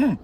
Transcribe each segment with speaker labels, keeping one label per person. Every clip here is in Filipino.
Speaker 1: Hmm.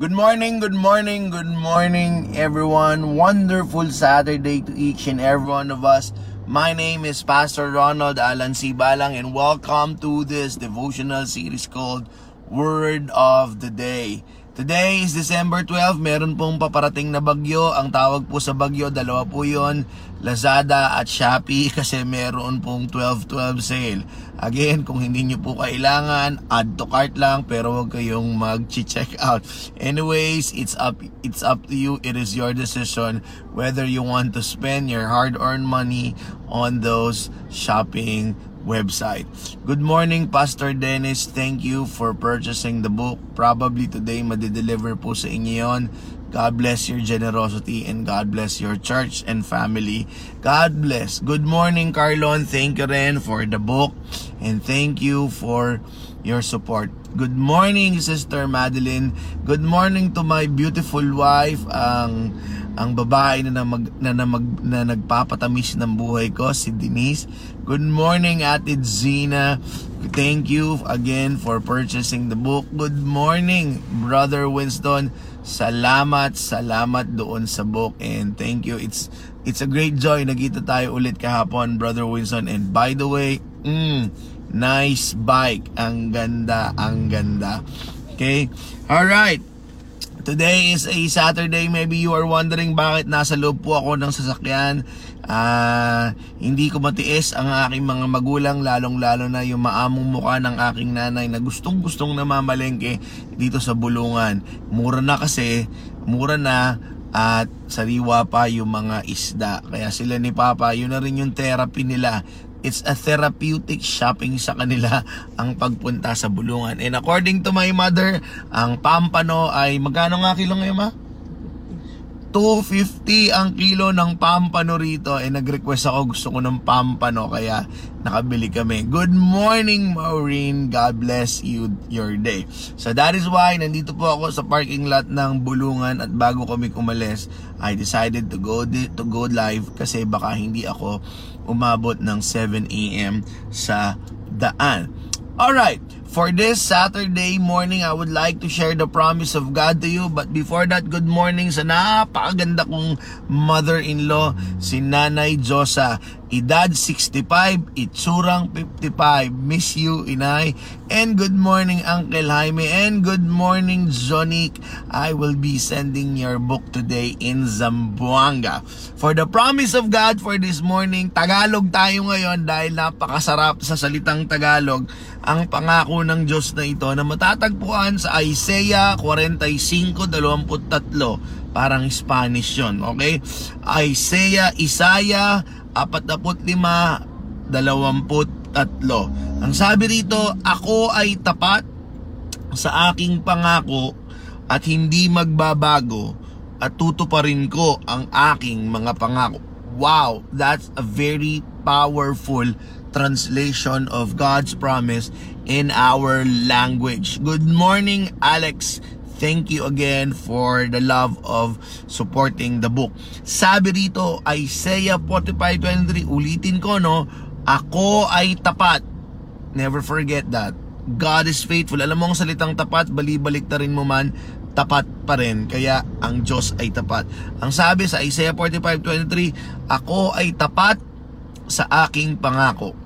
Speaker 1: Good morning, good morning, good morning, everyone. Wonderful Saturday to each and every one of us. My name is Pastor Ronald Alan C. Sibalang, and welcome to this devotional series called Word of the Day. Today is December 12. Meron pong paparating na bagyo. Ang tawag po sa bagyo, dalawa po yon Lazada at Shopee kasi meron pong 12-12 sale. Again, kung hindi nyo po kailangan, add to cart lang pero wag kayong mag-check out. Anyways, it's up it's up to you. It is your decision whether you want to spend your hard-earned money on those shopping website. Good morning, Pastor Dennis. Thank you for purchasing the book. Probably today, madideliver po sa inyo yon. God bless your generosity and God bless your church and family. God bless. Good morning, Carlon. Thank you rin for the book and thank you for your support. Good morning, Sister Madeline. Good morning to my beautiful wife, ang ang babae na, mag, na, na, mag, na nagpapatamis ng buhay ko, si Denise. Good morning, Ate Zina. Thank you again for purchasing the book. Good morning, Brother Winston. Salamat, salamat doon sa book and thank you. It's it's a great joy. Nagkita tayo ulit kahapon, Brother Winston. And by the way, mm, nice bike. Ang ganda, ang ganda. Okay? All right. Today is a Saturday. Maybe you are wondering bakit nasa loob po ako ng sasakyan. Uh, hindi ko matiis ang aking mga magulang, lalong-lalo na yung maamong mukha ng aking nanay na gustong-gustong namamalengke dito sa bulungan. Mura na kasi, mura na at sariwa pa yung mga isda. Kaya sila ni Papa, yun na rin yung therapy nila it's a therapeutic shopping sa kanila ang pagpunta sa bulungan. And according to my mother, ang pampano ay magkano nga kilo ngayon ma? 250 ang kilo ng pampano rito. Eh nag-request ako gusto ko ng pampano kaya nakabili kami. Good morning Maureen. God bless you your day. So that is why nandito po ako sa parking lot ng Bulungan. At bago kami kumalis I decided to go to go live kasi baka hindi ako umabot ng 7 a.m. sa daan Alright, for this Saturday morning, I would like to share the promise of God to you. But before that, good morning sa napakaganda kong mother-in-law, si Nanay Josa. Edad 65, itsurang 55. Miss you, inay. And good morning, Uncle Jaime. And good morning, Jonic. I will be sending your book today in Zamboanga. For the promise of God for this morning, Tagalog tayo ngayon dahil napakasarap sa salitang Tagalog ang pangako ng Diyos na ito na matatagpuan sa Isaiah 45.23 parang Spanish yon okay Isaiah Isaiah 45, 23. Ang sabi rito, ako ay tapat sa aking pangako at hindi magbabago at tutuparin ko ang aking mga pangako. Wow, that's a very powerful translation of God's promise in our language. Good morning, Alex. Thank you again for the love of supporting the book. Sabi rito, Isaiah 45.23, ulitin ko no, ako ay tapat. Never forget that. God is faithful. Alam mo ang salitang tapat, balibalik na rin mo man, tapat pa rin. Kaya ang Diyos ay tapat. Ang sabi sa Isaiah 45.23, ako ay tapat sa aking pangako.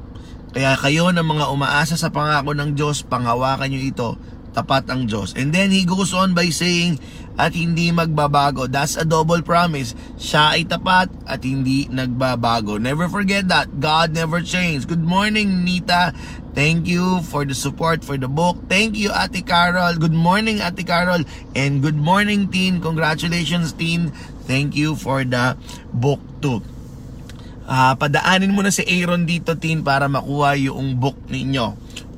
Speaker 1: Kaya kayo ng mga umaasa sa pangako ng Diyos, panghawakan nyo ito tapat ang Diyos. And then he goes on by saying, at hindi magbabago. That's a double promise. Siya ay tapat at hindi nagbabago. Never forget that. God never changed. Good morning, Nita. Thank you for the support for the book. Thank you, Ate Carol. Good morning, Ate Carol. And good morning, Teen. Congratulations, Teen. Thank you for the book too. Uh, padaanin mo na si Aaron dito, Teen, para makuha yung book ninyo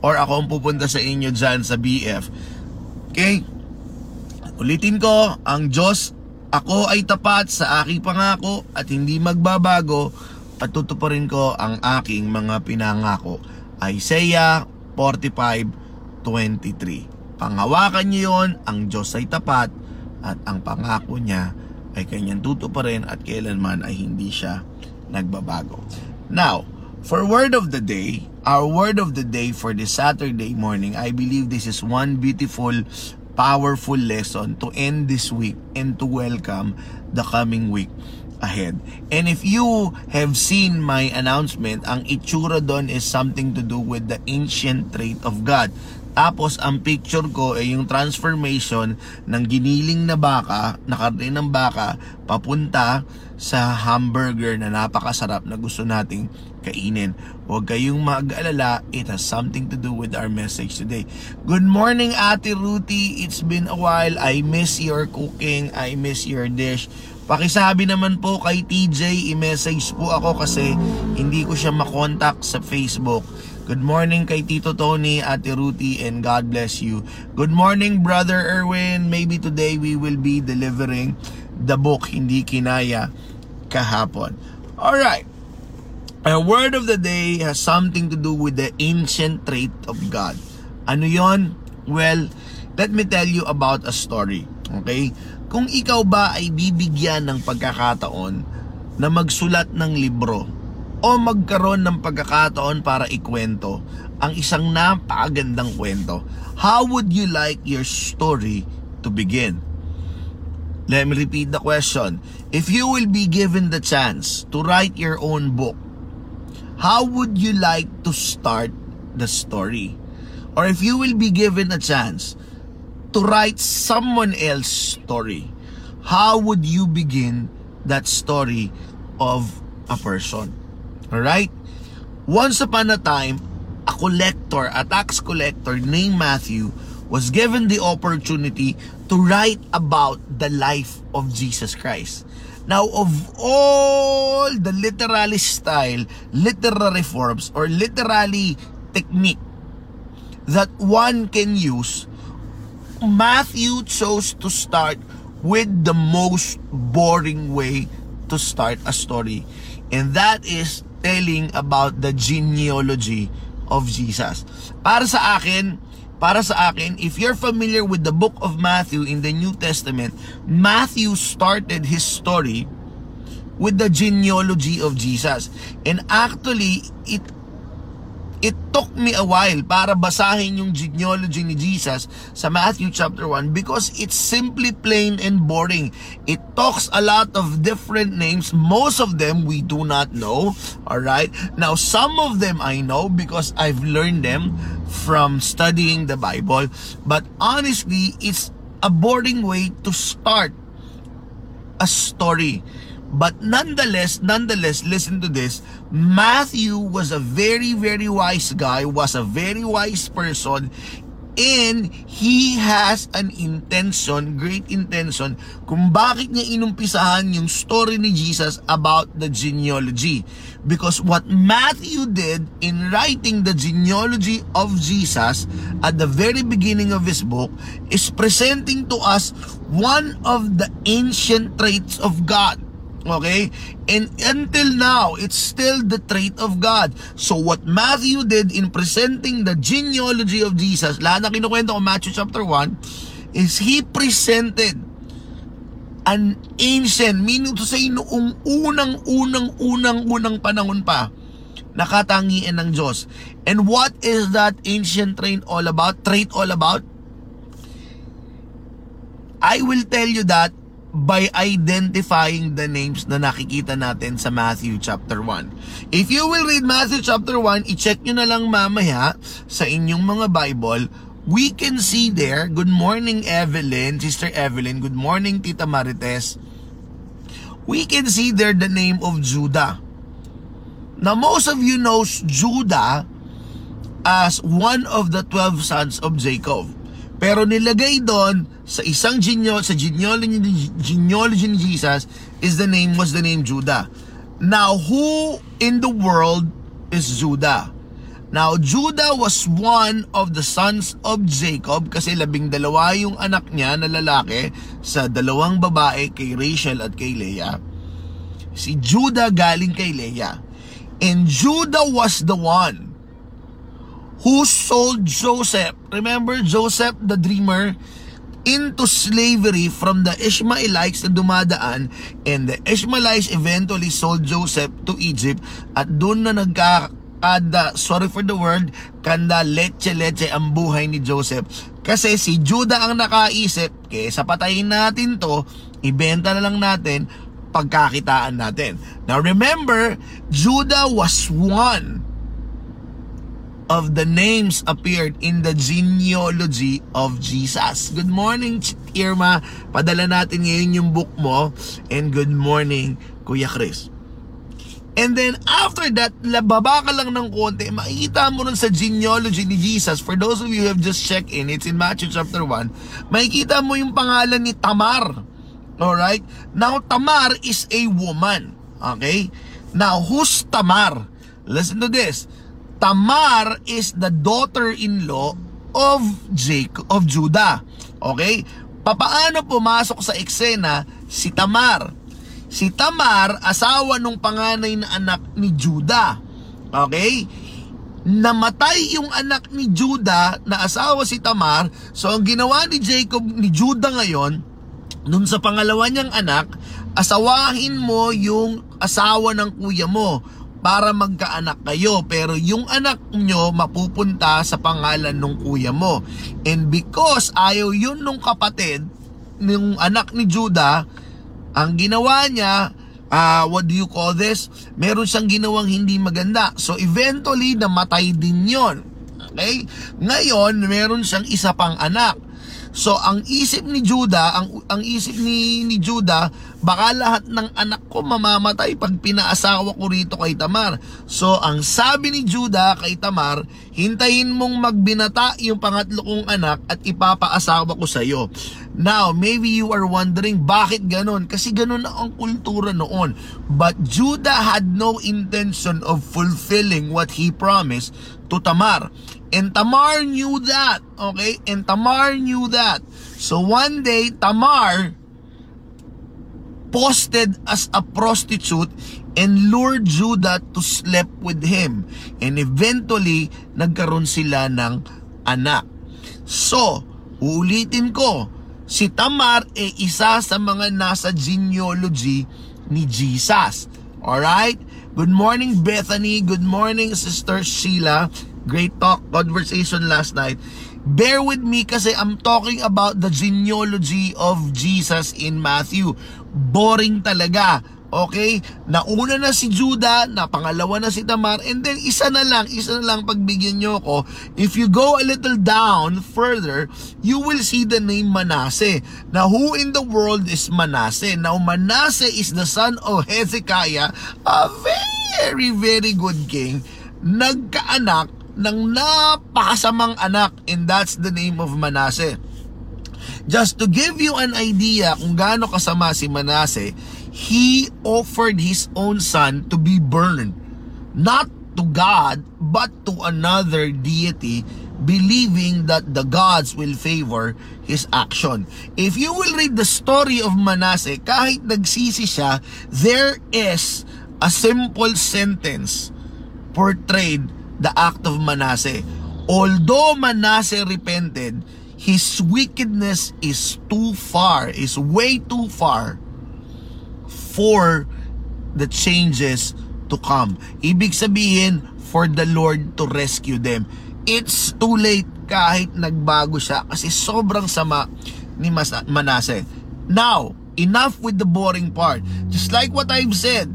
Speaker 1: or ako ang pupunta sa inyo dyan sa BF. Okay? Ulitin ko, ang Diyos, ako ay tapat sa aking pangako at hindi magbabago at tutuparin ko ang aking mga pinangako. Isaiah 45:23. Panghawakan niyo yon, ang Diyos ay tapat at ang pangako niya ay kanyang tutuparin at kailanman ay hindi siya nagbabago. Now, For word of the day, our word of the day for this Saturday morning, I believe this is one beautiful powerful lesson to end this week and to welcome the coming week ahead. And if you have seen my announcement, ang itsura doon is something to do with the ancient trait of God. Tapos, ang picture ko ay yung transformation ng giniling na baka, na karne ng baka, papunta sa hamburger na napakasarap na gusto nating kainin. Huwag kayong mag-alala, it has something to do with our message today. Good morning, Ate Ruthie. It's been a while. I miss your cooking. I miss your dish. Pakisabi naman po kay TJ, i-message po ako kasi hindi ko siya makontak sa Facebook. Good morning kay Tito Tony, Ate Ruti, and God bless you. Good morning, Brother Erwin. Maybe today we will be delivering the book Hindi Kinaya kahapon. Alright. Our word of the day has something to do with the ancient trait of God. Ano yon? Well, let me tell you about a story. Okay? Kung ikaw ba ay bibigyan ng pagkakataon na magsulat ng libro o magkaroon ng pagkakataon para ikwento ang isang napakagandang kwento, how would you like your story to begin? Let me repeat the question. If you will be given the chance to write your own book, how would you like to start the story? Or if you will be given a chance to write someone else's story, how would you begin that story of a person? Alright? Once upon a time, a collector, a tax collector named Matthew was given the opportunity to write about the life of Jesus Christ. Now, of all the literary style, literary forms, or literary technique that one can use, Matthew chose to start with the most boring way to start a story. And that is telling about the genealogy of Jesus. Para sa akin, para sa akin, if you're familiar with the book of Matthew in the New Testament, Matthew started his story with the genealogy of Jesus. And actually, it it took me a while para basahin yung genealogy ni Jesus sa Matthew chapter 1 because it's simply plain and boring. It talks a lot of different names. Most of them we do not know. Alright? Now, some of them I know because I've learned them from studying the Bible. But honestly, it's a boring way to start a story. But nonetheless, nonetheless, listen to this. Matthew was a very, very wise guy, was a very wise person, and he has an intention, great intention, kung bakit niya inumpisahan yung story ni Jesus about the genealogy. Because what Matthew did in writing the genealogy of Jesus at the very beginning of his book is presenting to us one of the ancient traits of God. Okay? And until now, it's still the trait of God. So what Matthew did in presenting the genealogy of Jesus, lahat na kinukwento ko Matthew chapter 1, is he presented an ancient, meaning to say noong unang, unang, unang, unang panahon pa, nakatangian ng Diyos. And what is that ancient trait all about? Trait all about? I will tell you that by identifying the names na nakikita natin sa Matthew chapter 1. If you will read Matthew chapter 1, i-check nyo na lang mamaya sa inyong mga Bible, we can see there, good morning Evelyn, Sister Evelyn, good morning Tita Marites, we can see there the name of Judah. Now most of you knows Judah as one of the 12 sons of Jacob. Pero nilagay doon sa isang genyo, sa genealogy, genealogy ni Jesus is the name was the name Judah. Now, who in the world is Judah? Now, Judah was one of the sons of Jacob kasi labing dalawa yung anak niya na lalaki sa dalawang babae kay Rachel at kay Leah. Si Judah galing kay Leah. And Judah was the one who sold Joseph. Remember Joseph the dreamer into slavery from the Ishmaelites na dumadaan and the Ishmaelites eventually sold Joseph to Egypt at doon na nagkakada, sorry for the word, kanda leche-leche ang buhay ni Joseph Kasi si Judah ang nakaisip, kesa patayin natin to, ibenta na lang natin, pagkakitaan natin. Now remember, Judah was one of the names appeared in the genealogy of Jesus. Good morning, Irma. Padala natin ngayon yung book mo. And good morning, Kuya Chris. And then after that, lababa ka lang ng konti, makikita mo nun sa genealogy ni Jesus. For those of you who have just checked in, it's in Matthew chapter 1, makikita mo yung pangalan ni Tamar. Alright? Now, Tamar is a woman. Okay? Now, who's Tamar? Listen to this. Tamar is the daughter-in-law of Jacob, of Judah. Okay? Papaano pumasok sa eksena si Tamar? Si Tamar, asawa nung panganay na anak ni Judah. Okay? Namatay yung anak ni Judah na asawa si Tamar. So ang ginawa ni Jacob, ni Judah ngayon, nun sa pangalawa niyang anak, asawahin mo yung asawa ng kuya mo para magkaanak kayo. Pero yung anak nyo mapupunta sa pangalan ng kuya mo. And because ayaw yun nung kapatid, ng anak ni Judah, ang ginawa niya, uh, what do you call this? Meron siyang ginawang hindi maganda. So eventually, namatay din yon. Okay? Ngayon, meron siyang isa pang anak. So ang isip ni Judah, ang ang isip ni ni Judah, baka lahat ng anak ko mamamatay pag pinaasawa ko rito kay Tamar. So ang sabi ni Judah kay Tamar, hintayin mong magbinata yung pangatlo kong anak at ipapaasawa ko sa iyo. Now, maybe you are wondering bakit ganon? Kasi ganon na ang kultura noon. But Judah had no intention of fulfilling what he promised to Tamar. And Tamar knew that. Okay? And Tamar knew that. So one day, Tamar posted as a prostitute and lured Judah to sleep with him. And eventually, nagkaroon sila ng anak. So, uulitin ko, si Tamar ay isa sa mga nasa genealogy ni Jesus. Alright? Good morning, Bethany. Good morning, Sister Sheila. Great talk, conversation last night. Bear with me kasi I'm talking about the genealogy of Jesus in Matthew. Boring talaga. Okay? Nauna na si Judah, na pangalawa na si Tamar, and then isa na lang, isa na lang pagbigyan nyo ko. If you go a little down further, you will see the name Manasseh. Now, who in the world is Manasseh? Now, Manasseh is the son of Hezekiah, a very, very good king. Nagkaanak ng napakasamang anak and that's the name of Manasseh. Just to give you an idea kung gaano kasama si Manasseh, he offered his own son to be burned. Not to God, but to another deity, believing that the gods will favor his action. If you will read the story of Manasseh, kahit nagsisi siya, there is a simple sentence portrayed the act of Manasseh. Although Manasseh repented, his wickedness is too far, is way too far for the changes to come. Ibig sabihin, for the Lord to rescue them. It's too late kahit nagbago siya kasi sobrang sama ni Manasseh. Now, enough with the boring part. Just like what I've said,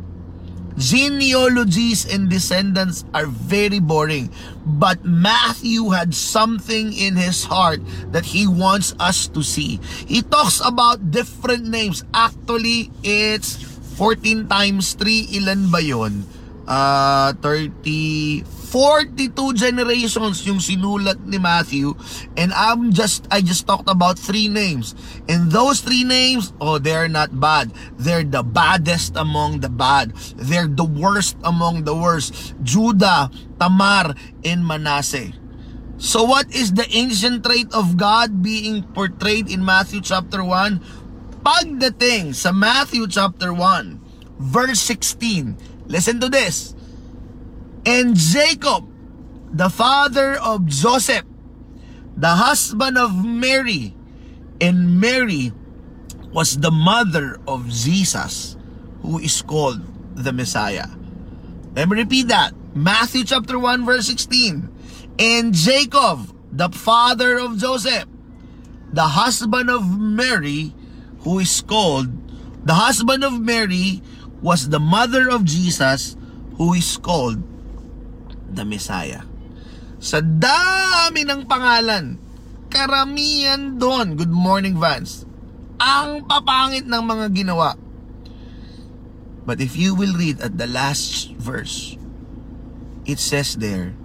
Speaker 1: Genealogies and descendants are very boring. But Matthew had something in his heart that he wants us to see. He talks about different names. Actually, it's 14 times 3. Ilan ba yun? Uh, 30, 42 generations yung sinulat ni Matthew. And I'm just I just talked about three names. And those three names oh they're not bad. They're the baddest among the bad. They're the worst among the worst. Judah Tamar and Manasseh. So what is the ancient trait of God being portrayed in Matthew chapter 1 pagdating sa Matthew chapter 1 verse 16 listen to this and Jacob, the father of Joseph, the husband of Mary, and Mary was the mother of Jesus, who is called the Messiah. Let me repeat that. Matthew chapter 1 verse 16. And Jacob, the father of Joseph, the husband of Mary, who is called, the husband of Mary was the mother of Jesus, who is called the Messiah. Sa dami ng pangalan, karamihan doon, good morning Vance, ang papangit ng mga ginawa. But if you will read at the last verse, it says there,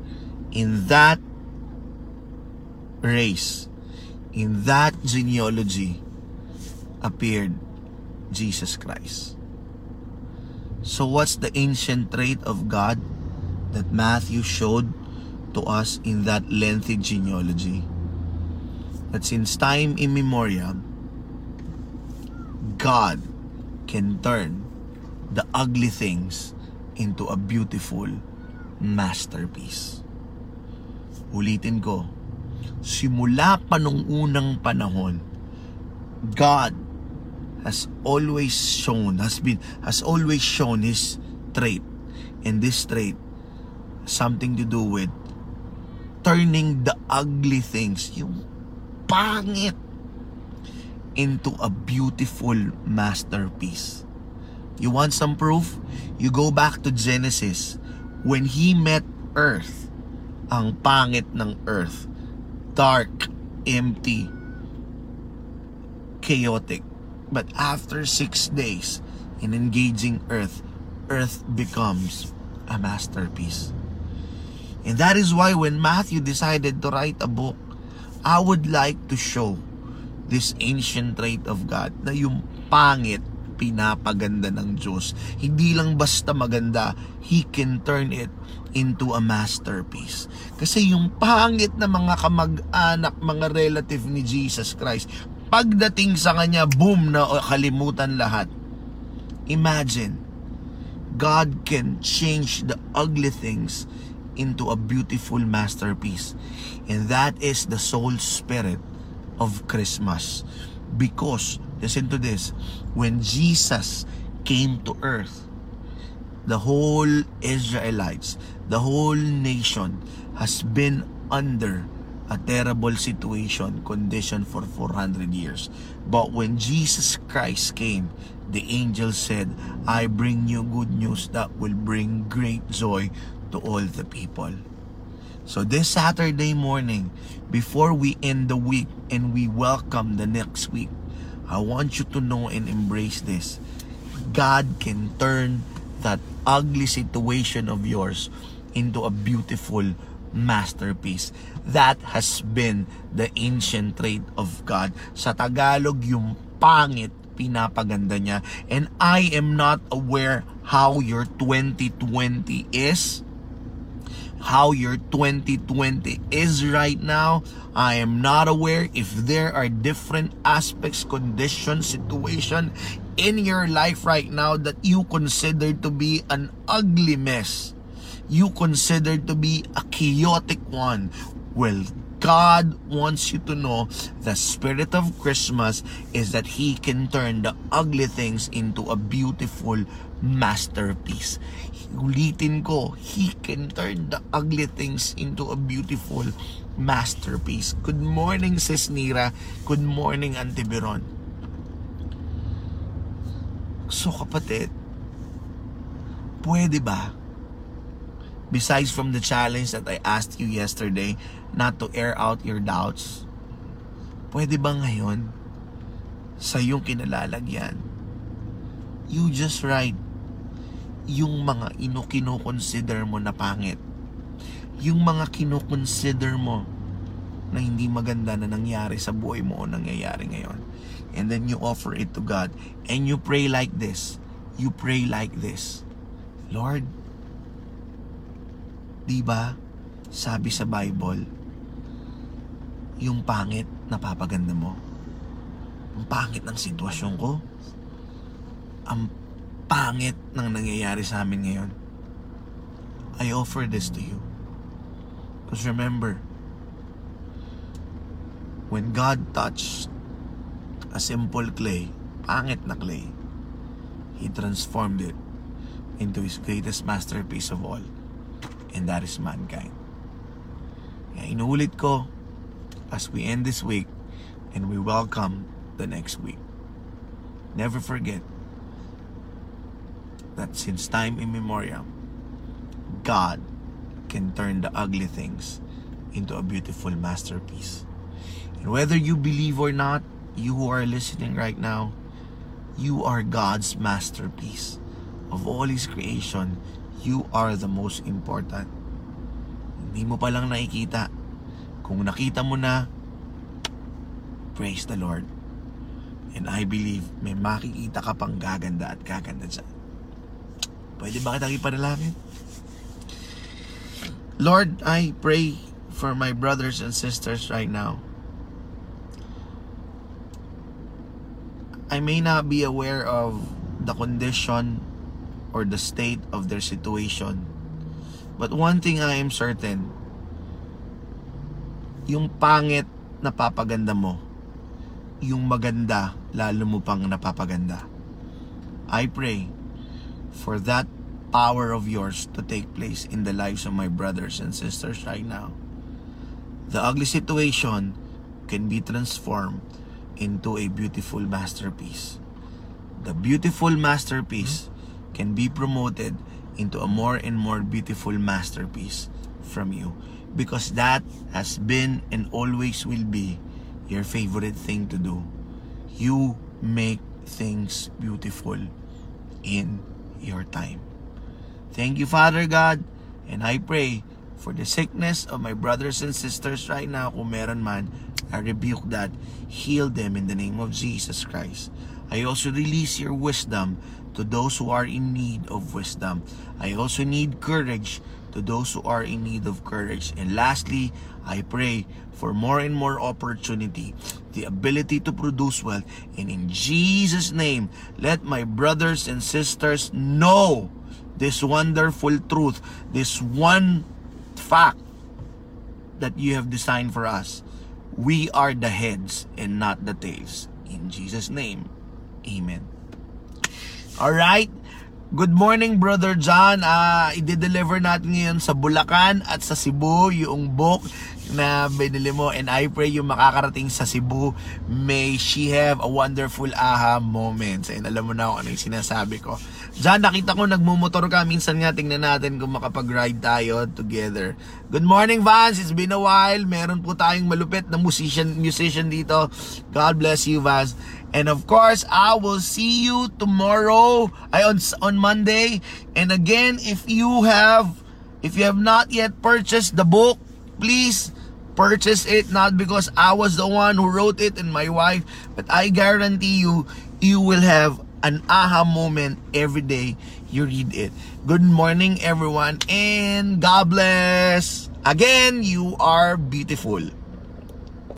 Speaker 1: in that race, in that genealogy, appeared Jesus Christ. So what's the ancient trait of God that Matthew showed to us in that lengthy genealogy? That since time immemorial, God can turn the ugly things into a beautiful masterpiece. Ulitin ko, simula pa nung unang panahon, God has always shown, has been, has always shown His trait. And this trait, something to do with turning the ugly things, yung pangit, into a beautiful masterpiece. You want some proof? You go back to Genesis. When He met Earth, ang pangit ng Earth, dark, empty, chaotic. But after six days in engaging Earth, Earth becomes a masterpiece. And that is why when Matthew decided to write a book, I would like to show this ancient trait of God na yung pangit pinapaganda ng Diyos. Hindi lang basta maganda, He can turn it into a masterpiece. Kasi yung pangit na mga kamag-anak, mga relative ni Jesus Christ, pagdating sa kanya, boom, na kalimutan lahat. Imagine, God can change the ugly things into a beautiful masterpiece. And that is the soul spirit of Christmas. Because, listen to this, when Jesus came to earth, the whole Israelites, the whole nation has been under a terrible situation, condition for 400 years. But when Jesus Christ came, the angel said, I bring you good news that will bring great joy to all the people. So this Saturday morning, before we end the week and we welcome the next week, I want you to know and embrace this. God can turn that ugly situation of yours into a beautiful masterpiece. That has been the ancient trait of God. Sa Tagalog, yung pangit, pinapaganda niya. And I am not aware how your 2020 is how your 2020 is right now. I am not aware if there are different aspects, conditions, situation in your life right now that you consider to be an ugly mess. You consider to be a chaotic one. Well, God wants you to know the spirit of Christmas is that He can turn the ugly things into a beautiful masterpiece. Ulitin ko, He can turn the ugly things into a beautiful masterpiece. Good morning, Sis Nira. Good morning, Auntie Biron. So, kapatid, pwede ba? Besides from the challenge that I asked you yesterday, not to air out your doubts, pwede ba ngayon, sa iyong kinalalagyan, you just write yung mga ino kinoconsider mo na pangit. Yung mga kinoconsider mo na hindi maganda na nangyari sa buhay mo o nangyayari ngayon. And then you offer it to God. And you pray like this. You pray like this. Lord, di ba sabi sa Bible, yung pangit napapaganda mo. Ang pangit ng sitwasyon ko. Ang pangit ng nangyayari sa amin ngayon. I offer this to you. Because remember, when God touched a simple clay, pangit na clay, He transformed it into His greatest masterpiece of all. And that is mankind. Kaya inuulit ko, as we end this week, and we welcome the next week. Never forget that since time immemorial, God can turn the ugly things into a beautiful masterpiece. And whether you believe or not, you who are listening right now, you are God's masterpiece. Of all His creation, you are the most important. Hindi mo pa lang nakikita. Kung nakita mo na, praise the Lord. And I believe may makikita ka pang gaganda at gaganda dyan. Pwede ba kitang ipanalangin? Lord, I pray for my brothers and sisters right now. I may not be aware of the condition or the state of their situation. But one thing I am certain, yung pangit na papaganda mo, yung maganda lalo mo pang napapaganda. I pray for that power of yours to take place in the lives of my brothers and sisters right now. The ugly situation can be transformed into a beautiful masterpiece. The beautiful masterpiece can be promoted into a more and more beautiful masterpiece from you because that has been and always will be your favorite thing to do. You make things beautiful in your time. Thank you, Father God, and I pray for the sickness of my brothers and sisters right now, kung meron man, I rebuke that. Heal them in the name of Jesus Christ. I also release your wisdom to those who are in need of wisdom. I also need courage to those who are in need of courage. And lastly, I pray for more and more opportunity, the ability to produce wealth. And in Jesus' name, let my brothers and sisters know this wonderful truth, this one fact that you have designed for us. We are the heads and not the tails. In Jesus' name, Amen. Alright? Good morning, Brother John. Uh, i-deliver natin ngayon sa Bulacan at sa Cebu yung book na binili mo. And I pray yung makakarating sa Cebu may she have a wonderful aha moments. And alam mo na kung ano yung sinasabi ko. Diyan nakita ko nagmumotor ka. Minsan nga tingnan natin kung makapag-ride tayo together. Good morning Vance. It's been a while. Meron po tayong malupit na musician, musician dito. God bless you Vance And of course, I will see you tomorrow ay on on Monday. And again, if you have if you have not yet purchased the book, please purchase it not because I was the one who wrote it and my wife, but I guarantee you you will have an aha moment every day you read it. Good morning everyone and God bless. Again, you are beautiful.